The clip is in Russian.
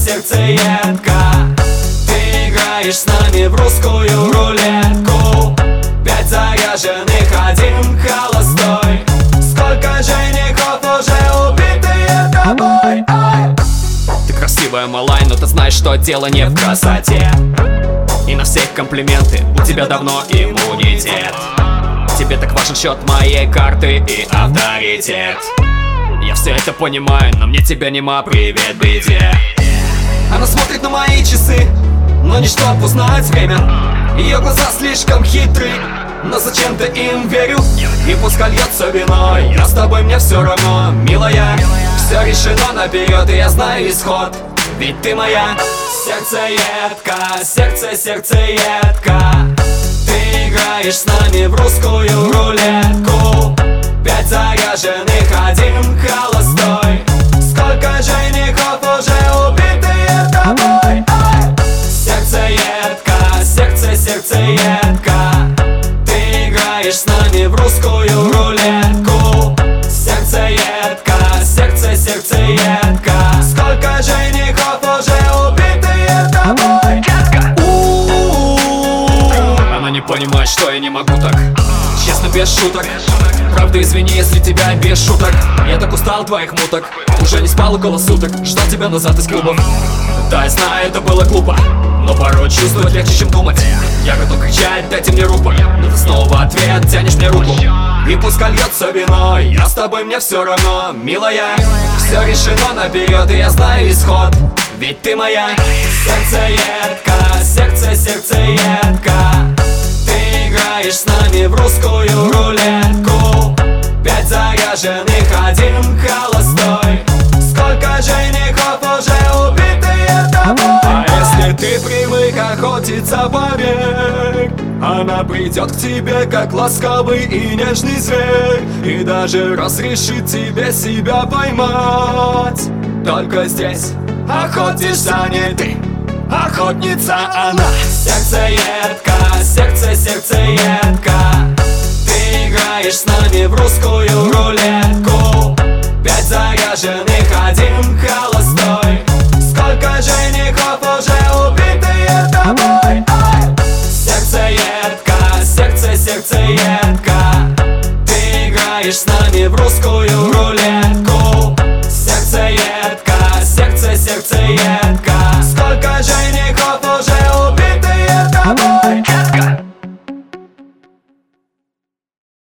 сердце едко. Ты играешь с нами в русскую рулетку. Пять заряженных, один холостой. Сколько женихов уже убитые тобой Ай! Ты красивая, малай, но ты знаешь, что дело не в красоте. И на всех комплименты, у тебя давно иммунитет. Тебе так важен счет моей карты и авторитет. Я все это понимаю, но мне тебя нема, привет, беде Она смотрит на мои часы, но не чтоб узнать время. Ее глаза слишком хитрые но зачем-то им верю? И пускай льется виной Я с тобой, мне все равно, милая. Все решено наперед, и я знаю исход. Ведь ты моя Сердце едко, сердце, сердце едко. Ты играешь с нами в русскую рулетку сердце, сердце едко. Ты играешь с нами в русскую рулетку. Сердце едко, сердце, сердце едко. Сколько женихов уже убитые тобой. У-у-у. Она не понимает, что я не могу так. Честно, без шуток. Правда, извини, если тебя без шуток. Я так устал твоих муток. Уже не спал около суток. Ждал тебя назад из клубов Да, я знаю, это было глупо Но порой чувствовать легче, чем думать. Я готов кричать, дайте мне рупор Но ты снова ответ, тянешь мне руку. И пускай льется виной Я с тобой, мне все равно, милая. Все решено наперед, и я знаю исход. Ведь ты моя Сердце едко, сердце, сердце едко. Ты играешь с нами в русскую рулетку. Пять заряженных, один холостой охотиться поверь Она придет к тебе, как ласковый и нежный зверь И даже разрешит тебе себя поймать. Только здесь охотишься не ты. Охотница она. Сердце едко, сердце, сердце едко. Ты играешь с нами в русскую рулетку. Пять заряженных, едко, сердце, сердце едко. Ты играешь с нами в русскую рулетку